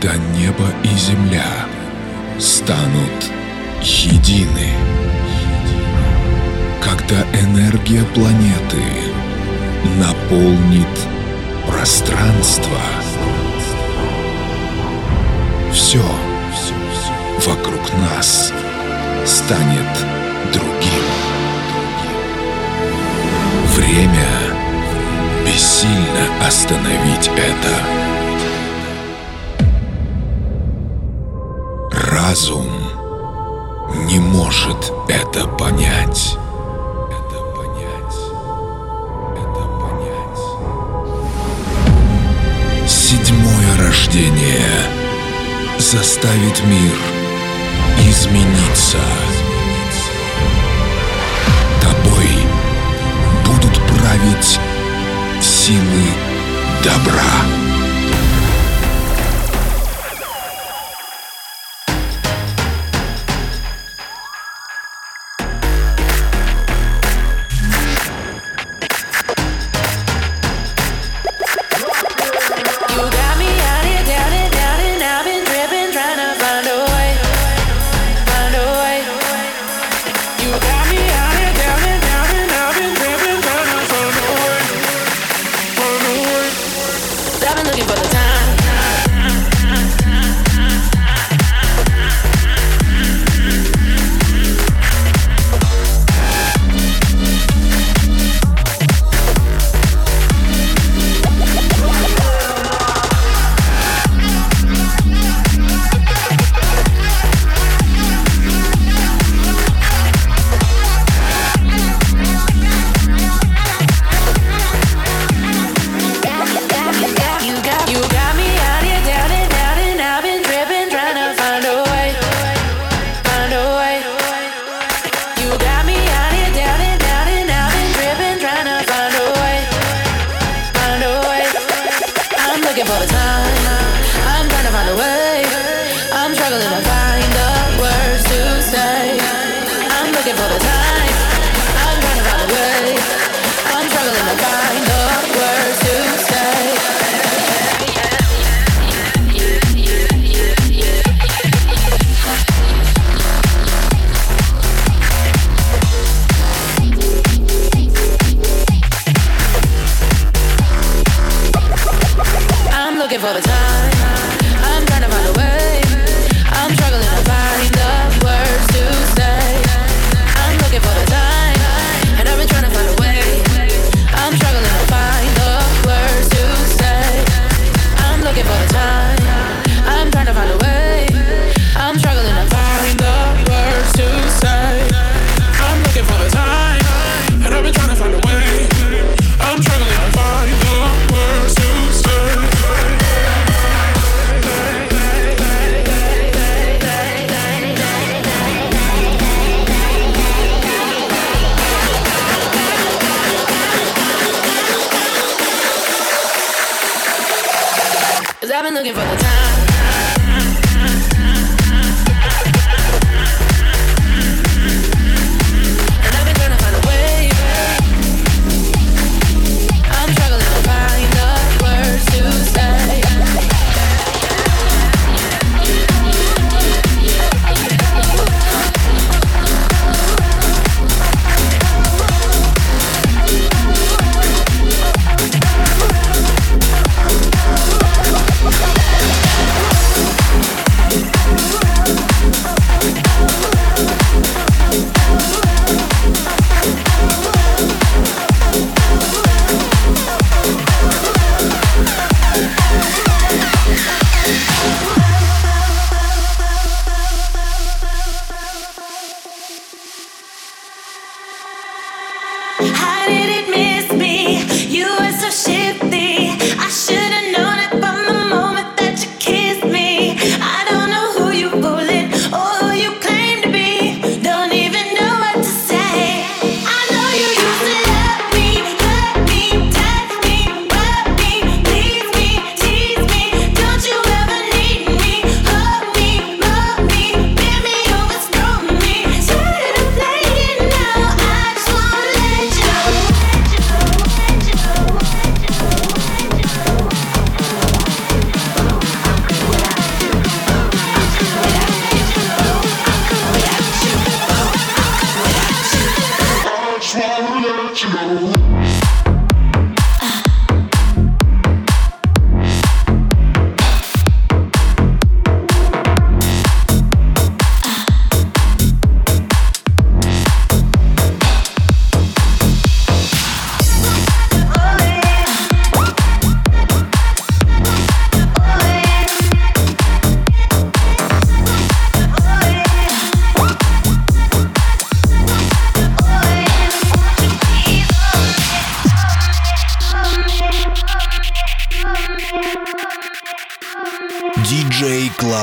когда небо и земля станут едины, когда энергия планеты наполнит пространство. Все вокруг нас станет другим. Время бессильно остановить это. Разум не может это понять. Это понять. Седьмое рождение заставит мир измениться. Тобой будут править силы добра.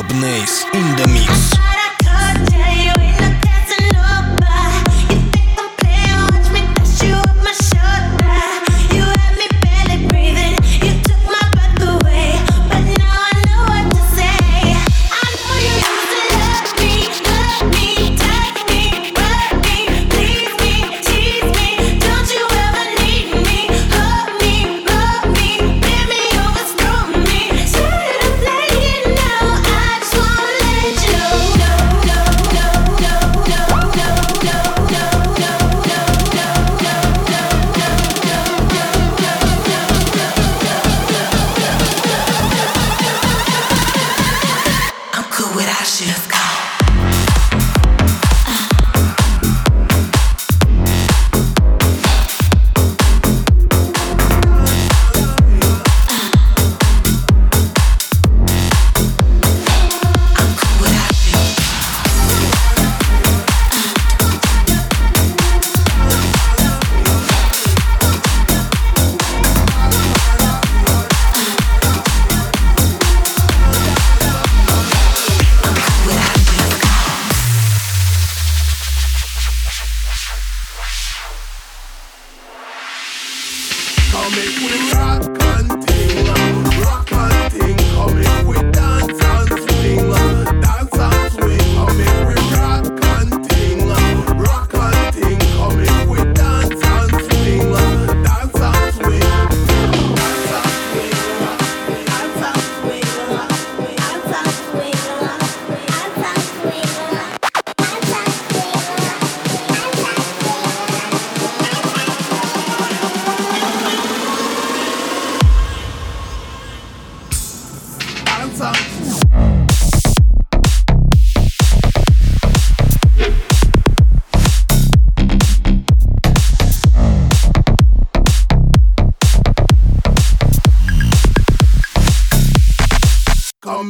Club in the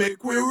make we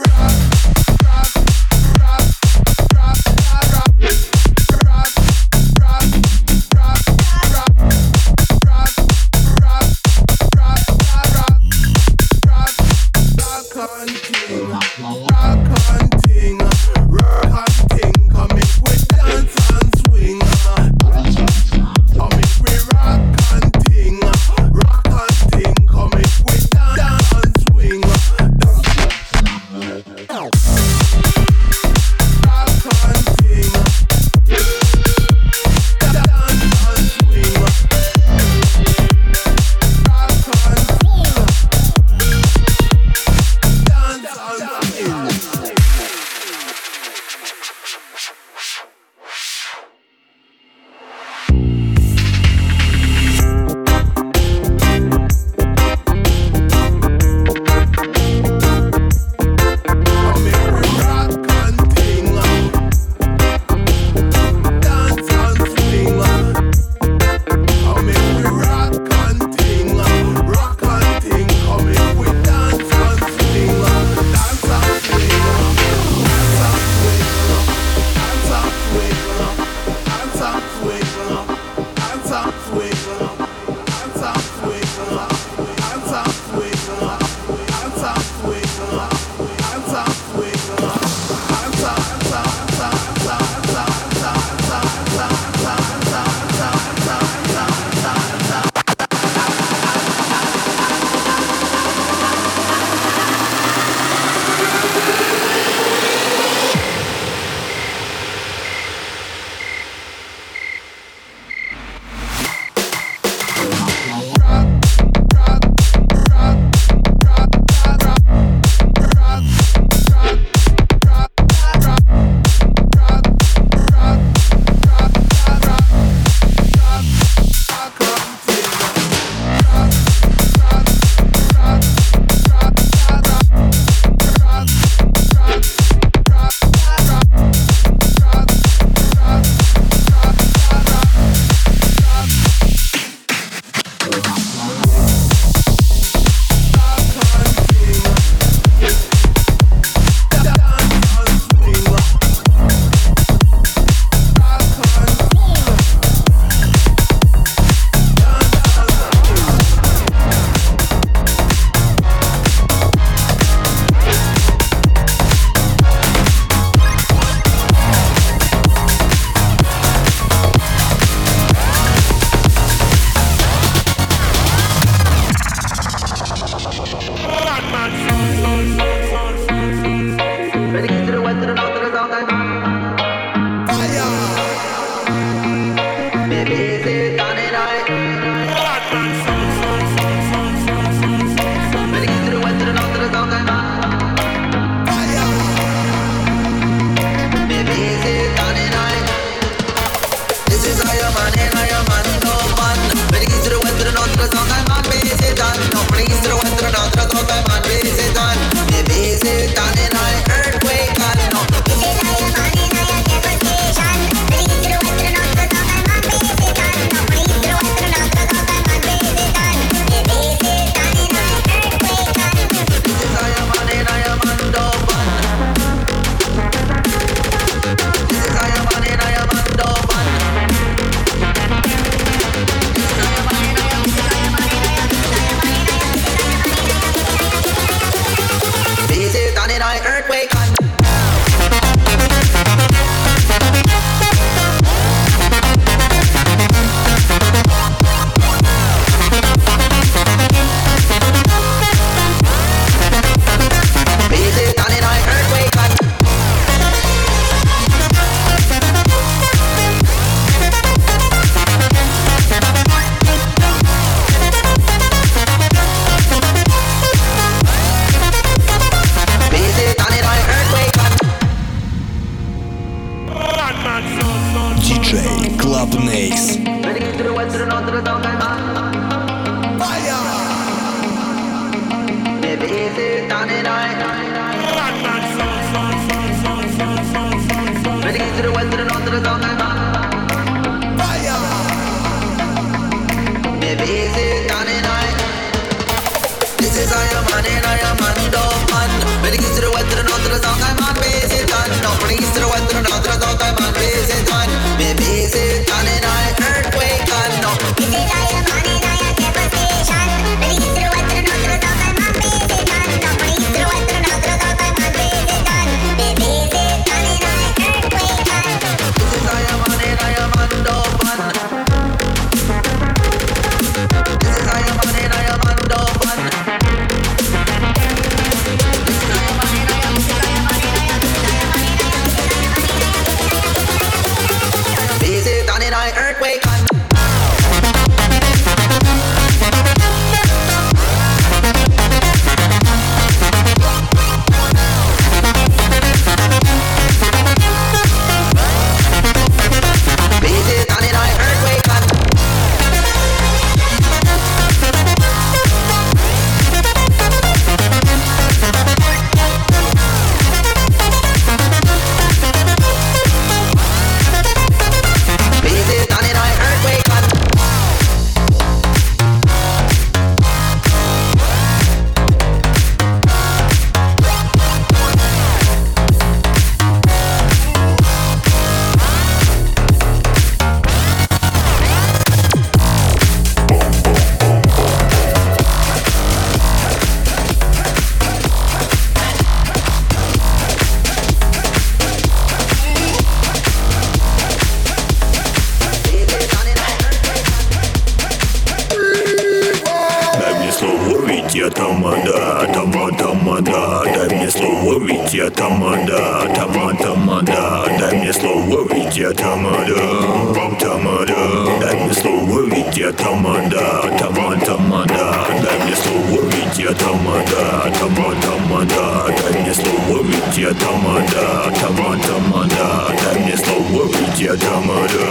тамада, дай мне слово, ведь я тамада, таман, тамада, дай мне слово, ведь я тамада,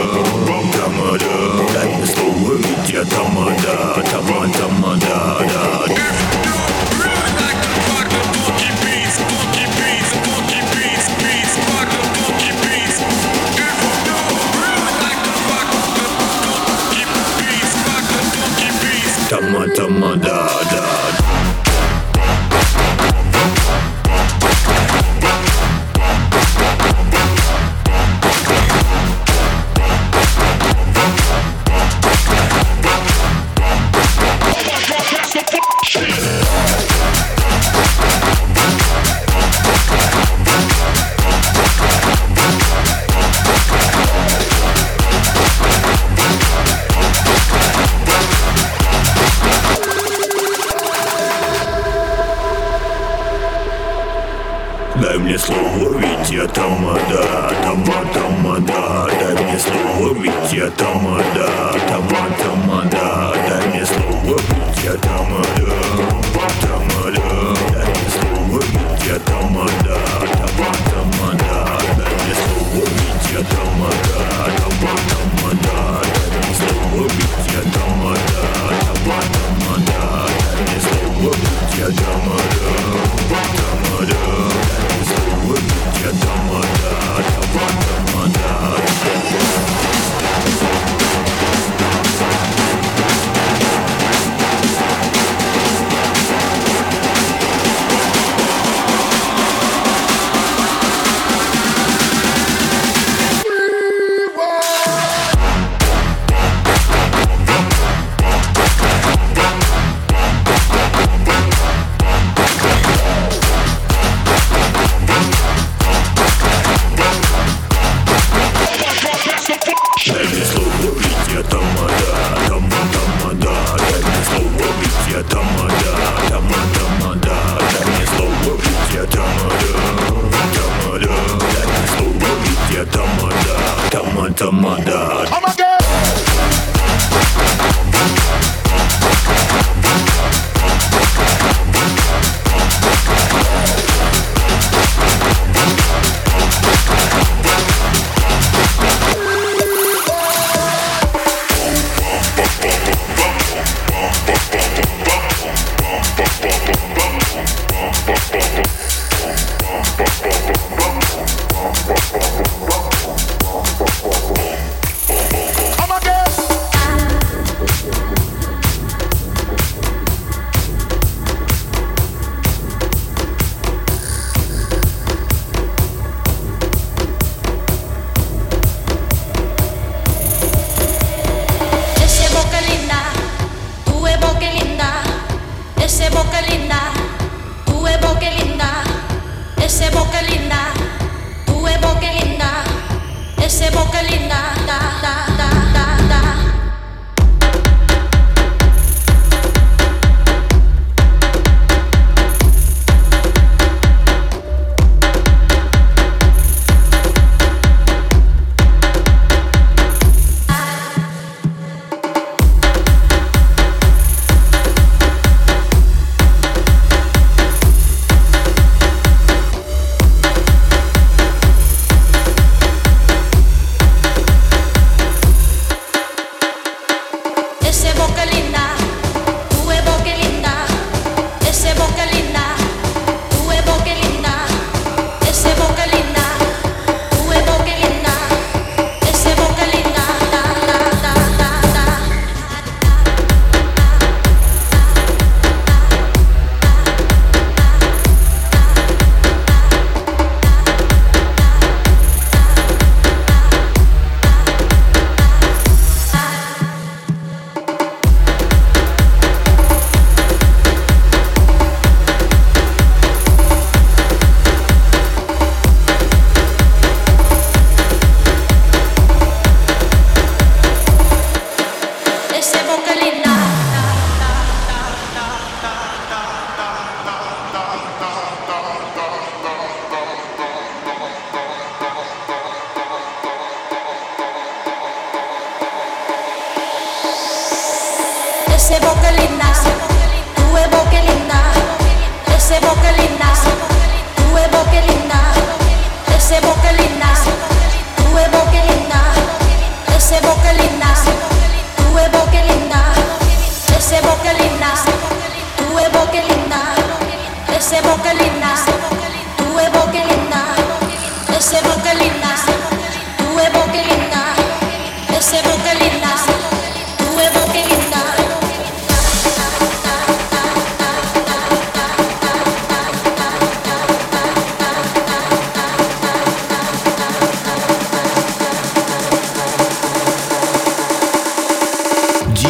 тамада, дай мне слово, ведь я тамада, таман, тамада, да. Tama, tama.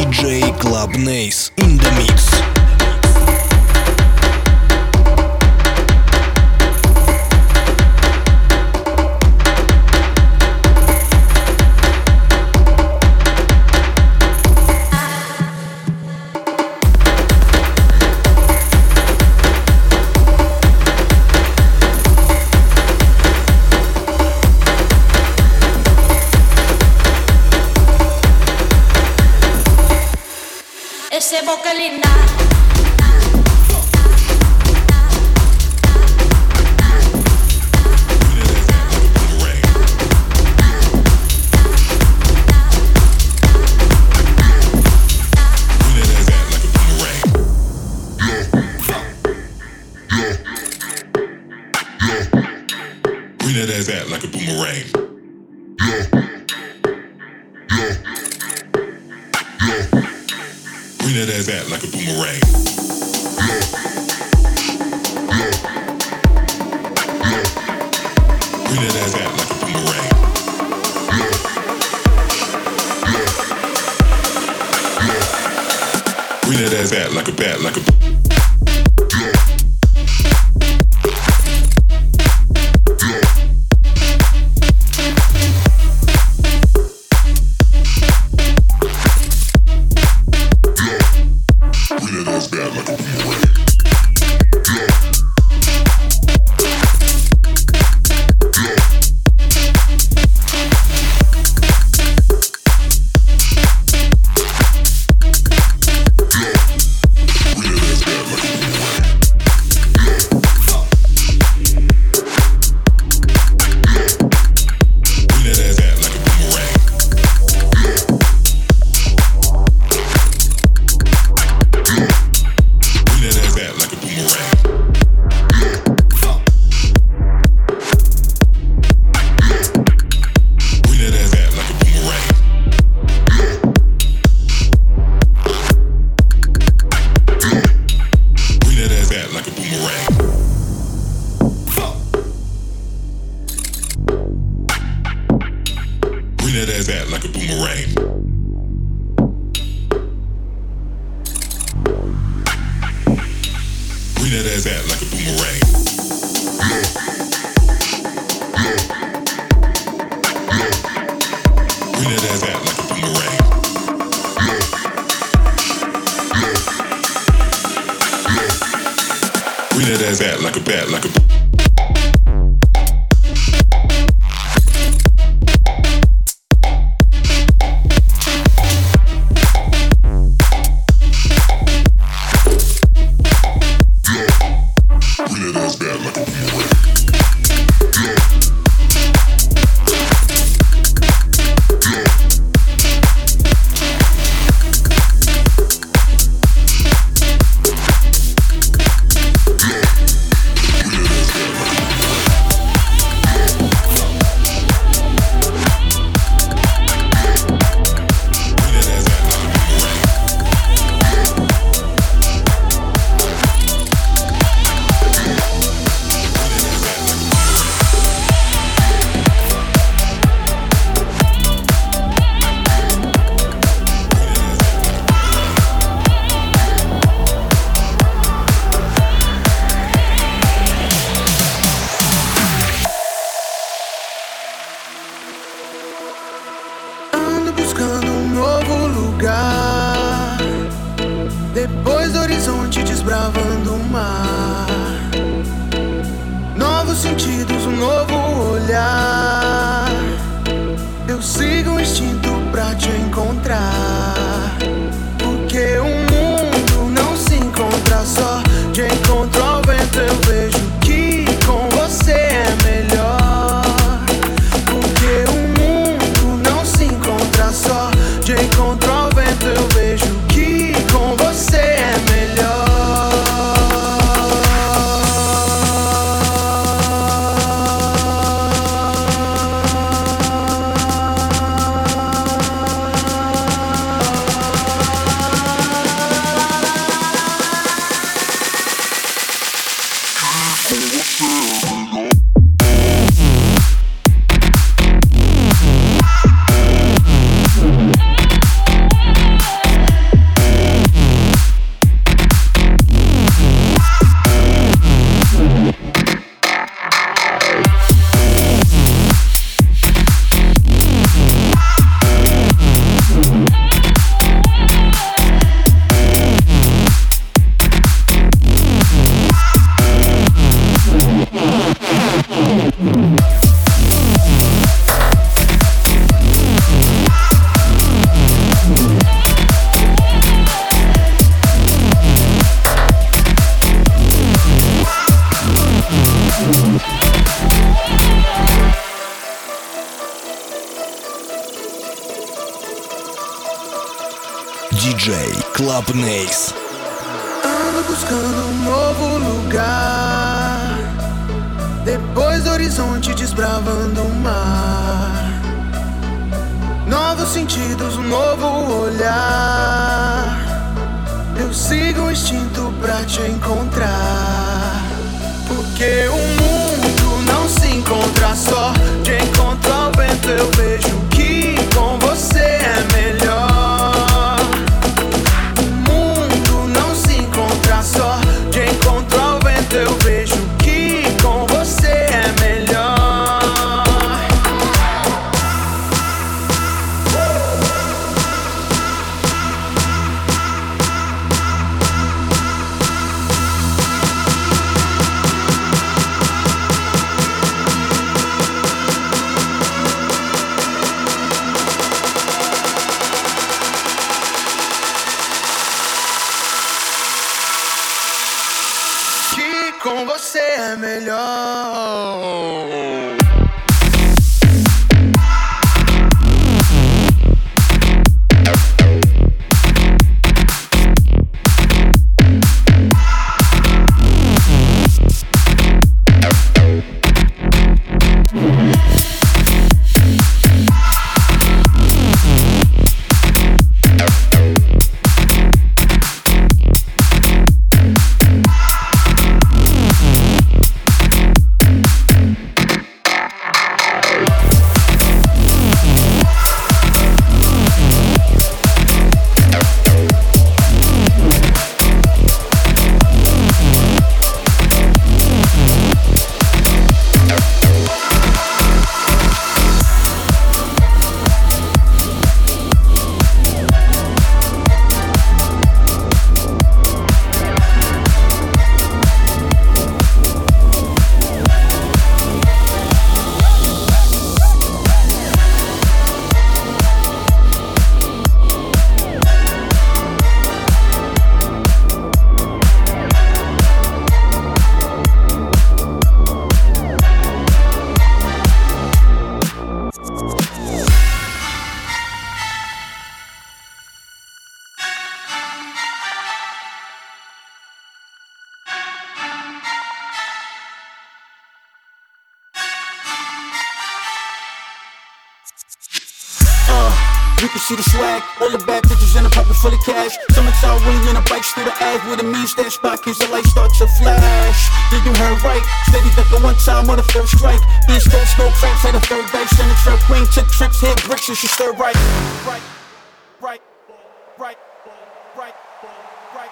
DJ Club Nace in the mix. Nace. Ando buscando um novo lugar. Depois do horizonte desbravando o mar. Novos sentidos, um novo olhar. Eu sigo o instinto pra te encontrar. Porque o só. De encontrar o vento eu vejo the swag. All the bad bitches in a pocket full of cash. Summertime wind in a bikes through the ag with a mean stash pockets. The light starts to flash. Did you heard right. Steady the one time on the first strike. These folks no cracks had a third dice. And the trap queen took trips, hit bricks, and she stirred right. Right, right, right, right, right,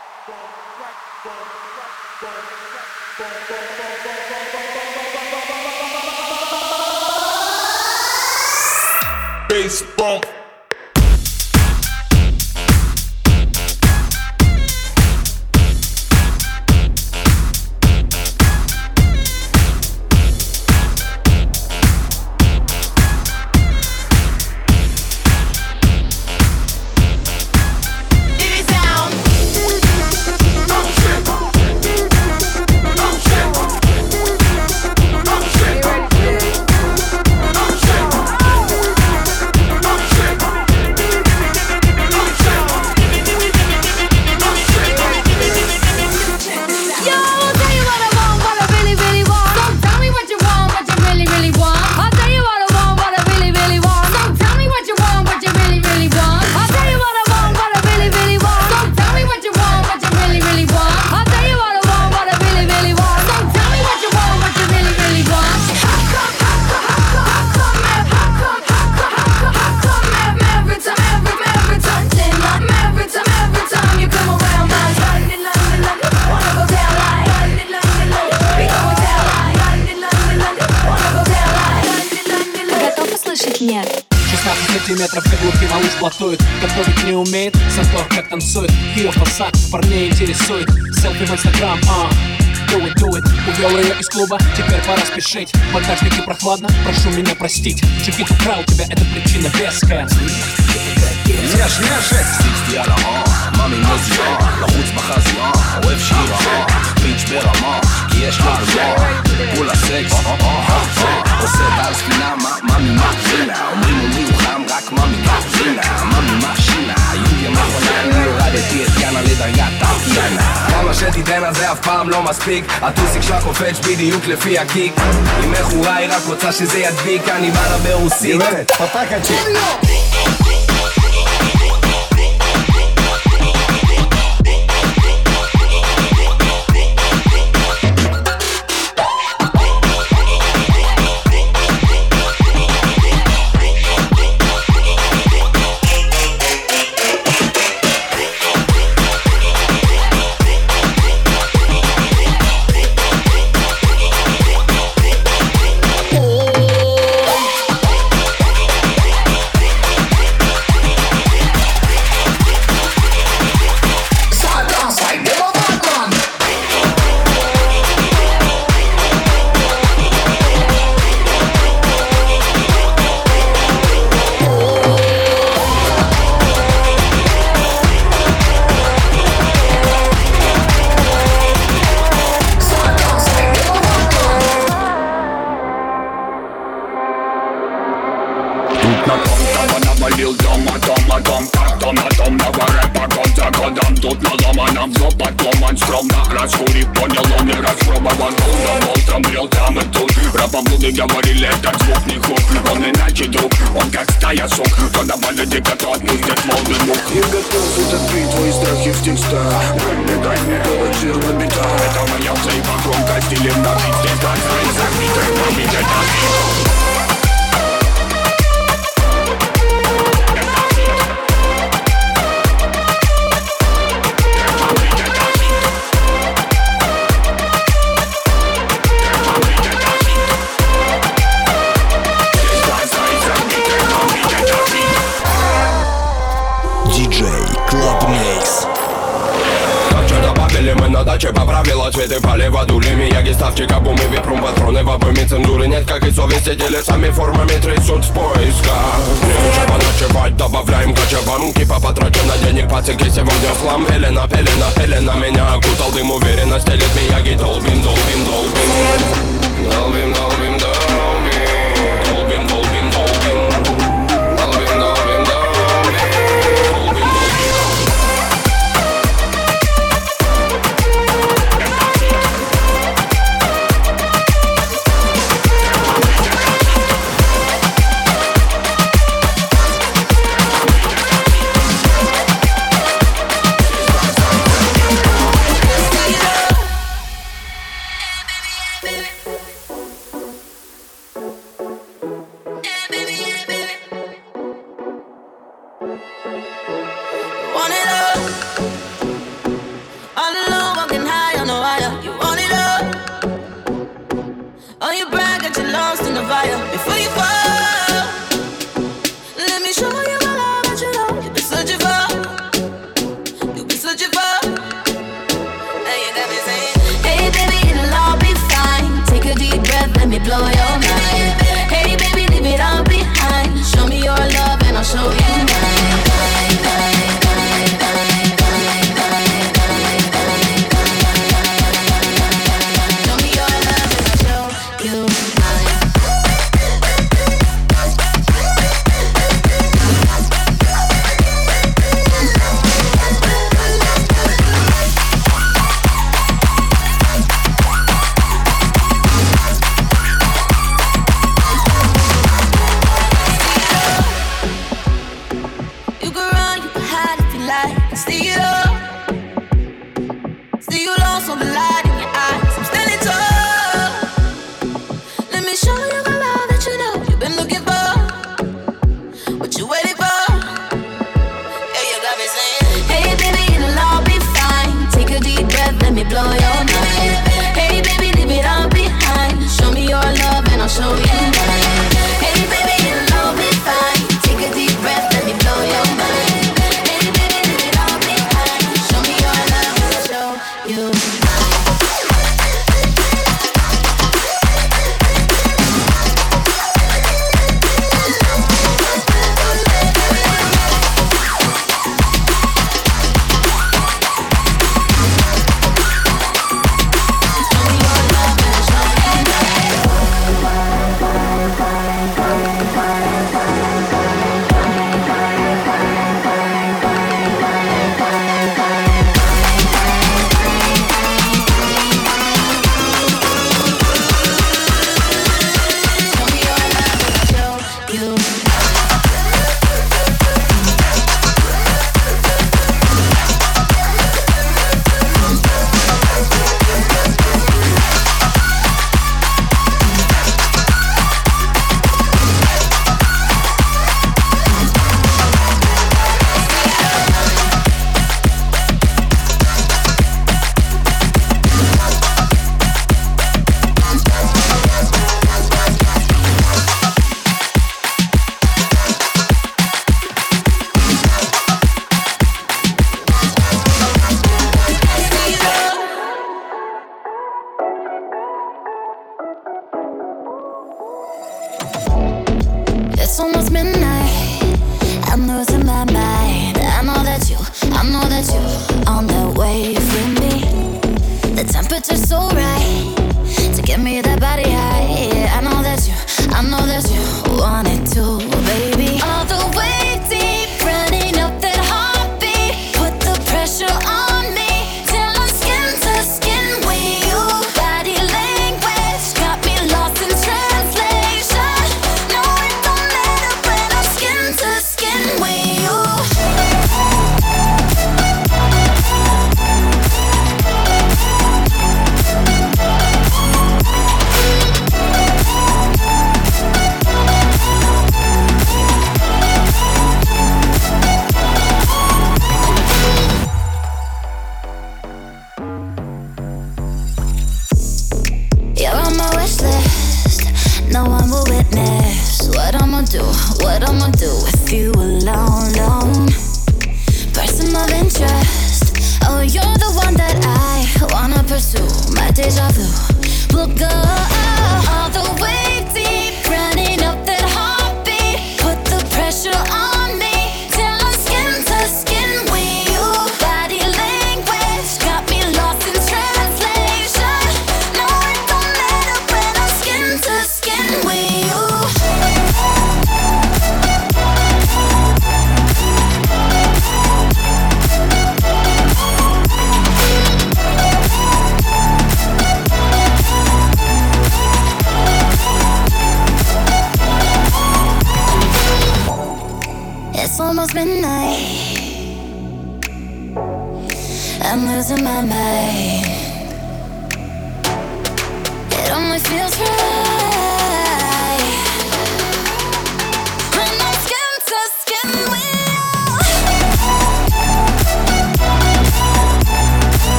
Bass bump. ее из клуба, теперь пора спешить В багажнике прохладно, прошу меня простить Чекит украл тебя, это причина веская יש נשק 60 על ההר, מאמי מוזיאון לחוץ בחזיון, אוהב שיר ההר פיץ' ברמה, כי יש לו גבוה כולה סקס, עושה בעל ספינה, מאמי מקרינה אומרים לי הוא חם, רק מאמי קפרינה מאמי מכשינה, את יאנה לדרגת כמה שתיתן על זה אף פעם לא מספיק הטוסיק שלה קופץ בדיוק לפי הקיק אם מכורה היא רק רוצה שזה ידביק אני בא לה ברוסית